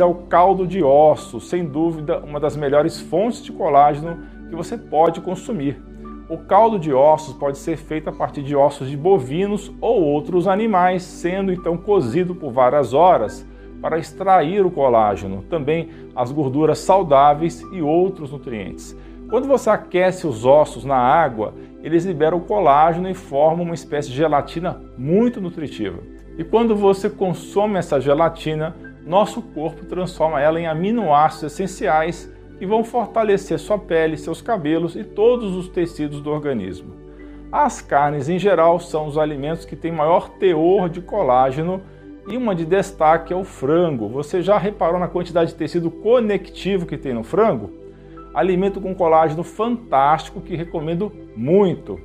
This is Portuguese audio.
é o caldo de ossos, sem dúvida uma das melhores fontes de colágeno que você pode consumir. O caldo de ossos pode ser feito a partir de ossos de bovinos ou outros animais, sendo então cozido por várias horas para extrair o colágeno, também as gorduras saudáveis e outros nutrientes. Quando você aquece os ossos na água, eles liberam o colágeno e formam uma espécie de gelatina muito nutritiva. E quando você consome essa gelatina, nosso corpo transforma ela em aminoácidos essenciais que vão fortalecer sua pele, seus cabelos e todos os tecidos do organismo. As carnes em geral são os alimentos que têm maior teor de colágeno e uma de destaque é o frango. Você já reparou na quantidade de tecido conectivo que tem no frango? Alimento com colágeno fantástico que recomendo muito.